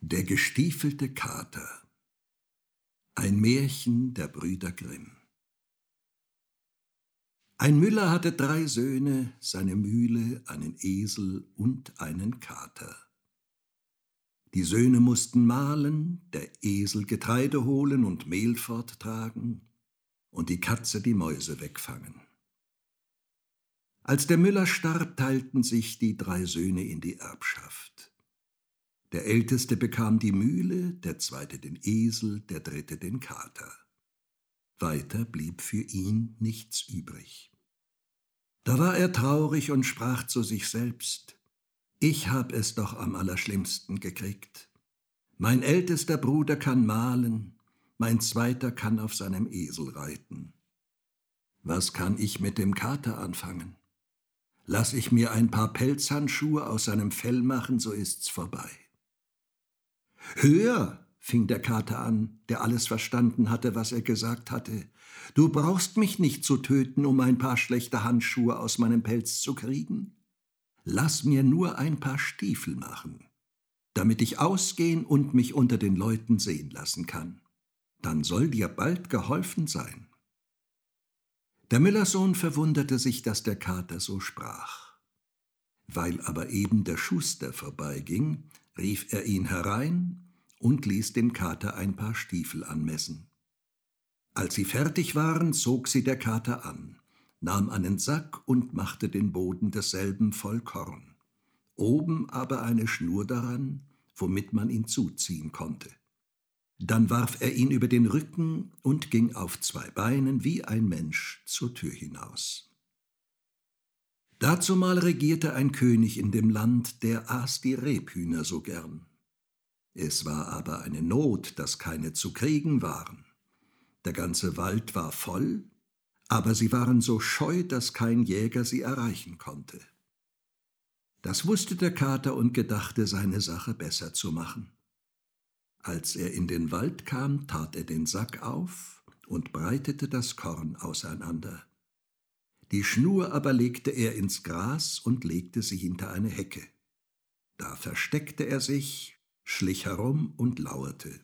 Der gestiefelte Kater Ein Märchen der Brüder Grimm Ein Müller hatte drei Söhne, seine Mühle, einen Esel und einen Kater. Die Söhne mussten mahlen, der Esel Getreide holen und Mehl forttragen und die Katze die Mäuse wegfangen. Als der Müller starb, teilten sich die drei Söhne in die Erbschaft. Der Älteste bekam die Mühle, der Zweite den Esel, der Dritte den Kater. Weiter blieb für ihn nichts übrig. Da war er traurig und sprach zu sich selbst, ich hab es doch am allerschlimmsten gekriegt. Mein ältester Bruder kann malen, mein zweiter kann auf seinem Esel reiten. Was kann ich mit dem Kater anfangen? Lass ich mir ein paar Pelzhandschuhe aus seinem Fell machen, so ist's vorbei. Hör, fing der Kater an, der alles verstanden hatte, was er gesagt hatte, du brauchst mich nicht zu töten, um ein paar schlechte Handschuhe aus meinem Pelz zu kriegen. Lass mir nur ein paar Stiefel machen, damit ich ausgehen und mich unter den Leuten sehen lassen kann. Dann soll dir bald geholfen sein. Der Müllersohn verwunderte sich, dass der Kater so sprach. Weil aber eben der Schuster vorbeiging, rief er ihn herein und ließ dem Kater ein paar Stiefel anmessen. Als sie fertig waren, zog sie der Kater an, nahm einen Sack und machte den Boden desselben voll Korn, oben aber eine Schnur daran, womit man ihn zuziehen konnte. Dann warf er ihn über den Rücken und ging auf zwei Beinen wie ein Mensch zur Tür hinaus. Dazumal regierte ein König in dem Land, der aß die Rebhühner so gern. Es war aber eine Not, dass keine zu kriegen waren. Der ganze Wald war voll, aber sie waren so scheu, dass kein Jäger sie erreichen konnte. Das wusste der Kater und gedachte, seine Sache besser zu machen. Als er in den Wald kam, tat er den Sack auf und breitete das Korn auseinander. Die Schnur aber legte er ins Gras und legte sie hinter eine Hecke. Da versteckte er sich, schlich herum und lauerte.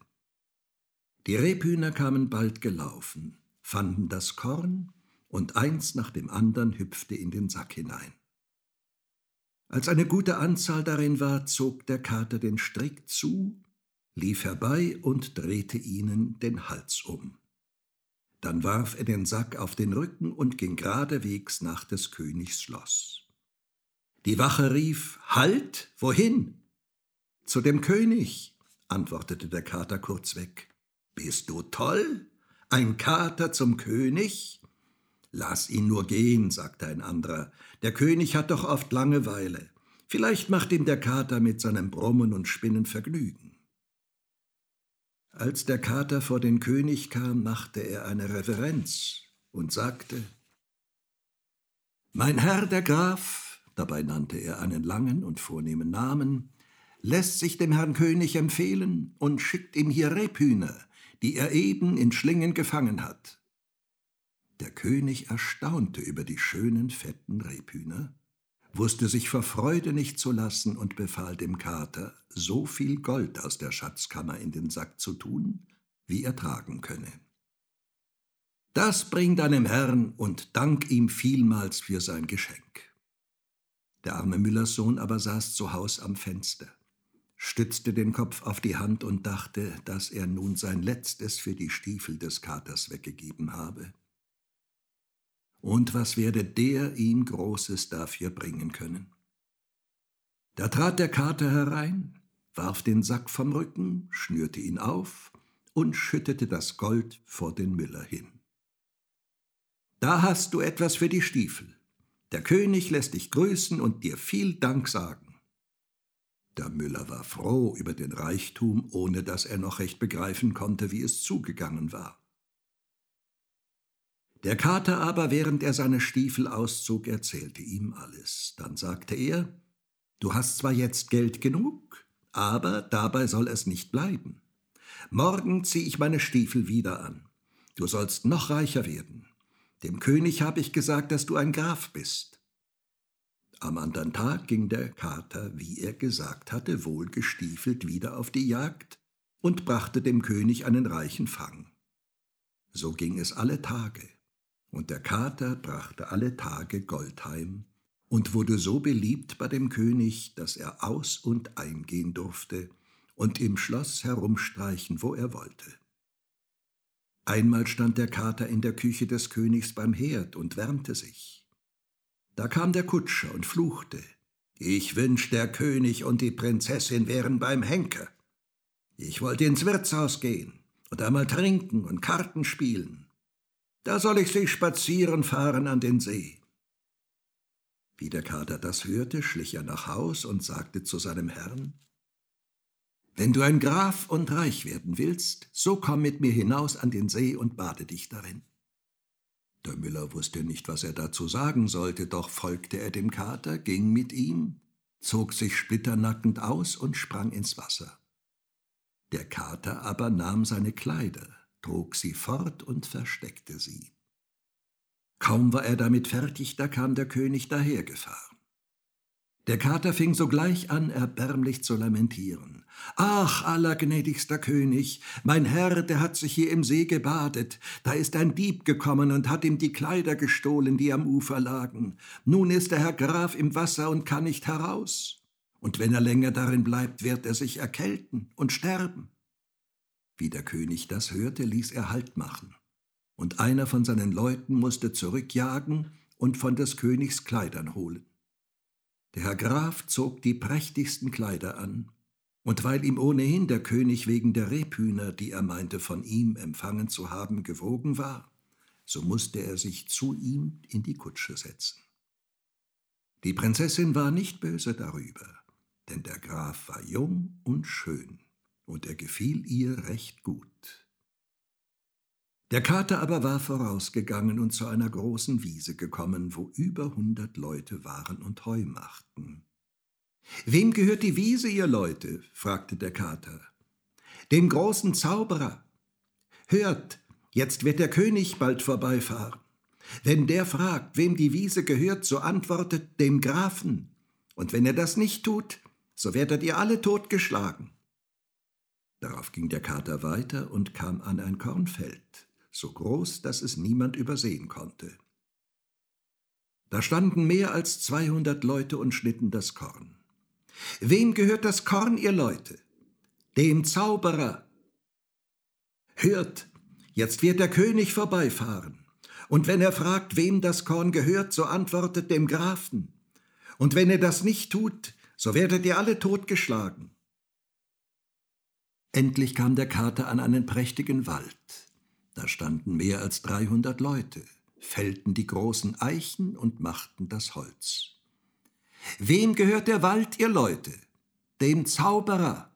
Die Rebhühner kamen bald gelaufen, fanden das Korn, und eins nach dem andern hüpfte in den Sack hinein. Als eine gute Anzahl darin war, zog der Kater den Strick zu lief herbei und drehte ihnen den Hals um. Dann warf er den Sack auf den Rücken und ging geradewegs nach des Königs Schloss. Die Wache rief Halt, wohin? Zu dem König, antwortete der Kater kurzweg. Bist du toll? Ein Kater zum König? Lass ihn nur gehen, sagte ein anderer. Der König hat doch oft Langeweile. Vielleicht macht ihm der Kater mit seinem Brummen und Spinnen Vergnügen. Als der Kater vor den König kam, machte er eine Reverenz und sagte, Mein Herr der Graf, dabei nannte er einen langen und vornehmen Namen, lässt sich dem Herrn König empfehlen und schickt ihm hier Rebhühner, die er eben in Schlingen gefangen hat. Der König erstaunte über die schönen, fetten Rebhühner wusste sich vor Freude nicht zu lassen und befahl dem Kater, so viel Gold aus der Schatzkammer in den Sack zu tun, wie er tragen könne. Das bring deinem Herrn und dank ihm vielmals für sein Geschenk. Der arme Müllerssohn aber saß zu Haus am Fenster, stützte den Kopf auf die Hand und dachte, dass er nun sein Letztes für die Stiefel des Katers weggegeben habe und was werde der ihm Großes dafür bringen können. Da trat der Kater herein, warf den Sack vom Rücken, schnürte ihn auf und schüttete das Gold vor den Müller hin. Da hast du etwas für die Stiefel. Der König lässt dich grüßen und dir viel Dank sagen. Der Müller war froh über den Reichtum, ohne dass er noch recht begreifen konnte, wie es zugegangen war. Der Kater aber, während er seine Stiefel auszog, erzählte ihm alles. Dann sagte er, Du hast zwar jetzt Geld genug, aber dabei soll es nicht bleiben. Morgen zieh ich meine Stiefel wieder an. Du sollst noch reicher werden. Dem König habe ich gesagt, dass du ein Graf bist. Am andern Tag ging der Kater, wie er gesagt hatte, wohlgestiefelt wieder auf die Jagd und brachte dem König einen reichen Fang. So ging es alle Tage, und der Kater brachte alle Tage Gold heim und wurde so beliebt bei dem König, dass er aus und eingehen durfte und im Schloss herumstreichen, wo er wollte. Einmal stand der Kater in der Küche des Königs beim Herd und wärmte sich. Da kam der Kutscher und fluchte. Ich wünsch, der König und die Prinzessin wären beim Henker. Ich wollte ins Wirtshaus gehen und einmal trinken und Karten spielen. Da soll ich sie spazieren fahren an den See. Wie der Kater das hörte, schlich er nach Haus und sagte zu seinem Herrn, Wenn du ein Graf und reich werden willst, so komm mit mir hinaus an den See und bade dich darin. Der Müller wusste nicht, was er dazu sagen sollte, doch folgte er dem Kater, ging mit ihm, zog sich splitternackend aus und sprang ins Wasser. Der Kater aber nahm seine Kleider, trug sie fort und versteckte sie. Kaum war er damit fertig, da kam der König dahergefahren. Der Kater fing sogleich an, erbärmlich zu lamentieren. Ach, allergnädigster König, mein Herr, der hat sich hier im See gebadet. Da ist ein Dieb gekommen und hat ihm die Kleider gestohlen, die am Ufer lagen. Nun ist der Herr Graf im Wasser und kann nicht heraus. Und wenn er länger darin bleibt, wird er sich erkälten und sterben. Wie der König das hörte, ließ er Halt machen. Und einer von seinen Leuten musste zurückjagen und von des Königs Kleidern holen. Der Herr Graf zog die prächtigsten Kleider an, und weil ihm ohnehin der König wegen der Rebhühner, die er meinte von ihm empfangen zu haben, gewogen war, so musste er sich zu ihm in die Kutsche setzen. Die Prinzessin war nicht böse darüber, denn der Graf war jung und schön, und er gefiel ihr recht gut. Der Kater aber war vorausgegangen und zu einer großen Wiese gekommen, wo über hundert Leute waren und Heu machten. Wem gehört die Wiese, ihr Leute? fragte der Kater. Dem großen Zauberer. Hört, jetzt wird der König bald vorbeifahren. Wenn der fragt, wem die Wiese gehört, so antwortet dem Grafen. Und wenn er das nicht tut, so werdet ihr alle totgeschlagen. Darauf ging der Kater weiter und kam an ein Kornfeld so groß, dass es niemand übersehen konnte. Da standen mehr als zweihundert Leute und schnitten das Korn. Wem gehört das Korn, ihr Leute? Dem Zauberer. Hört, jetzt wird der König vorbeifahren. Und wenn er fragt, wem das Korn gehört, so antwortet dem Grafen. Und wenn er das nicht tut, so werdet ihr alle totgeschlagen. Endlich kam der Kater an einen prächtigen Wald. Da standen mehr als dreihundert Leute, fällten die großen Eichen und machten das Holz. Wem gehört der Wald, ihr Leute? Dem Zauberer.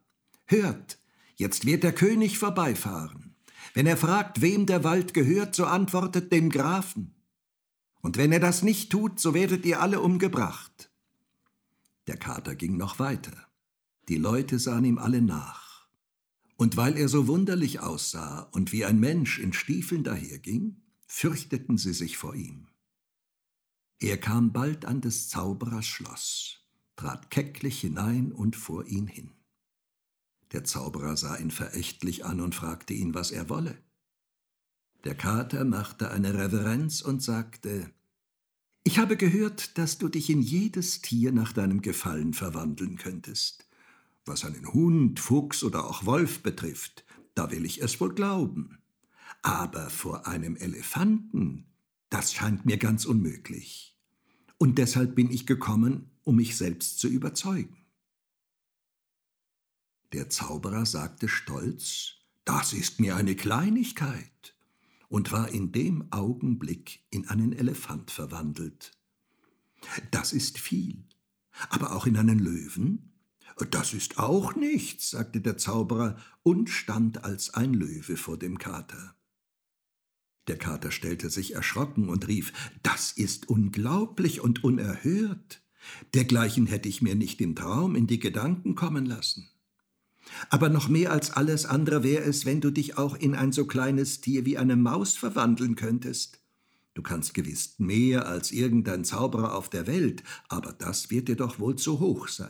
Hört, jetzt wird der König vorbeifahren. Wenn er fragt, wem der Wald gehört, so antwortet dem Grafen. Und wenn er das nicht tut, so werdet ihr alle umgebracht. Der Kater ging noch weiter. Die Leute sahen ihm alle nach. Und weil er so wunderlich aussah und wie ein Mensch in Stiefeln daherging, fürchteten sie sich vor ihm. Er kam bald an des Zauberers Schloss, trat kecklich hinein und vor ihn hin. Der Zauberer sah ihn verächtlich an und fragte ihn, was er wolle. Der Kater machte eine Reverenz und sagte, Ich habe gehört, dass du dich in jedes Tier nach deinem Gefallen verwandeln könntest. Was einen Hund, Fuchs oder auch Wolf betrifft, da will ich es wohl glauben. Aber vor einem Elefanten, das scheint mir ganz unmöglich. Und deshalb bin ich gekommen, um mich selbst zu überzeugen. Der Zauberer sagte stolz, das ist mir eine Kleinigkeit, und war in dem Augenblick in einen Elefant verwandelt. Das ist viel, aber auch in einen Löwen das ist auch nichts, sagte der Zauberer und stand als ein Löwe vor dem Kater. Der Kater stellte sich erschrocken und rief Das ist unglaublich und unerhört. Dergleichen hätte ich mir nicht im Traum in die Gedanken kommen lassen. Aber noch mehr als alles andere wäre es, wenn du dich auch in ein so kleines Tier wie eine Maus verwandeln könntest. Du kannst gewiss mehr als irgendein Zauberer auf der Welt, aber das wird dir doch wohl zu hoch sein.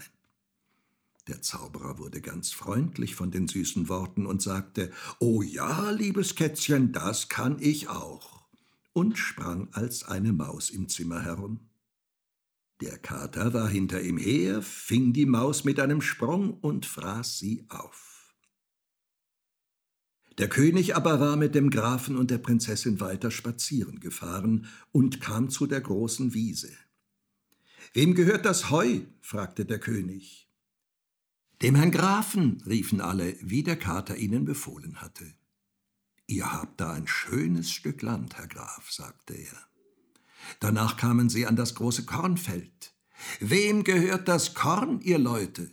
Der Zauberer wurde ganz freundlich von den süßen Worten und sagte, Oh ja, liebes Kätzchen, das kann ich auch, und sprang als eine Maus im Zimmer herum. Der Kater war hinter ihm her, fing die Maus mit einem Sprung und fraß sie auf. Der König aber war mit dem Grafen und der Prinzessin weiter spazieren gefahren und kam zu der großen Wiese. Wem gehört das Heu? fragte der König. Dem Herrn Grafen, riefen alle, wie der Kater ihnen befohlen hatte. Ihr habt da ein schönes Stück Land, Herr Graf, sagte er. Danach kamen sie an das große Kornfeld. Wem gehört das Korn, ihr Leute?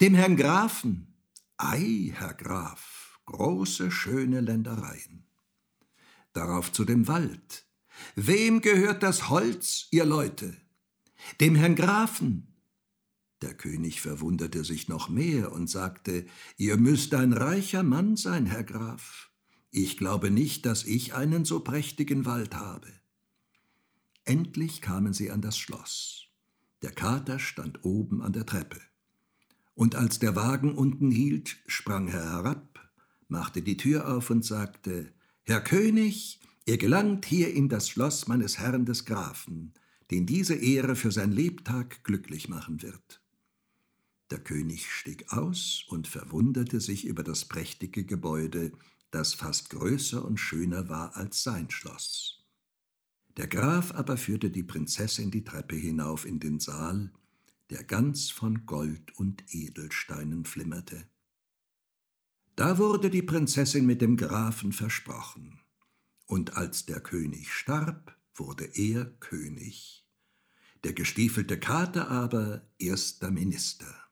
Dem Herrn Grafen. Ei, Herr Graf, große, schöne Ländereien. Darauf zu dem Wald. Wem gehört das Holz, ihr Leute? Dem Herrn Grafen. Der König verwunderte sich noch mehr und sagte, Ihr müsst ein reicher Mann sein, Herr Graf. Ich glaube nicht, dass ich einen so prächtigen Wald habe. Endlich kamen sie an das Schloss. Der Kater stand oben an der Treppe. Und als der Wagen unten hielt, sprang er herab, machte die Tür auf und sagte, Herr König, ihr gelangt hier in das Schloss meines Herrn des Grafen, den diese Ehre für sein Lebtag glücklich machen wird. Der König stieg aus und verwunderte sich über das prächtige Gebäude, das fast größer und schöner war als sein Schloss. Der Graf aber führte die Prinzessin die Treppe hinauf in den Saal, der ganz von Gold und Edelsteinen flimmerte. Da wurde die Prinzessin mit dem Grafen versprochen, und als der König starb, wurde er König, der gestiefelte Kater aber erster Minister.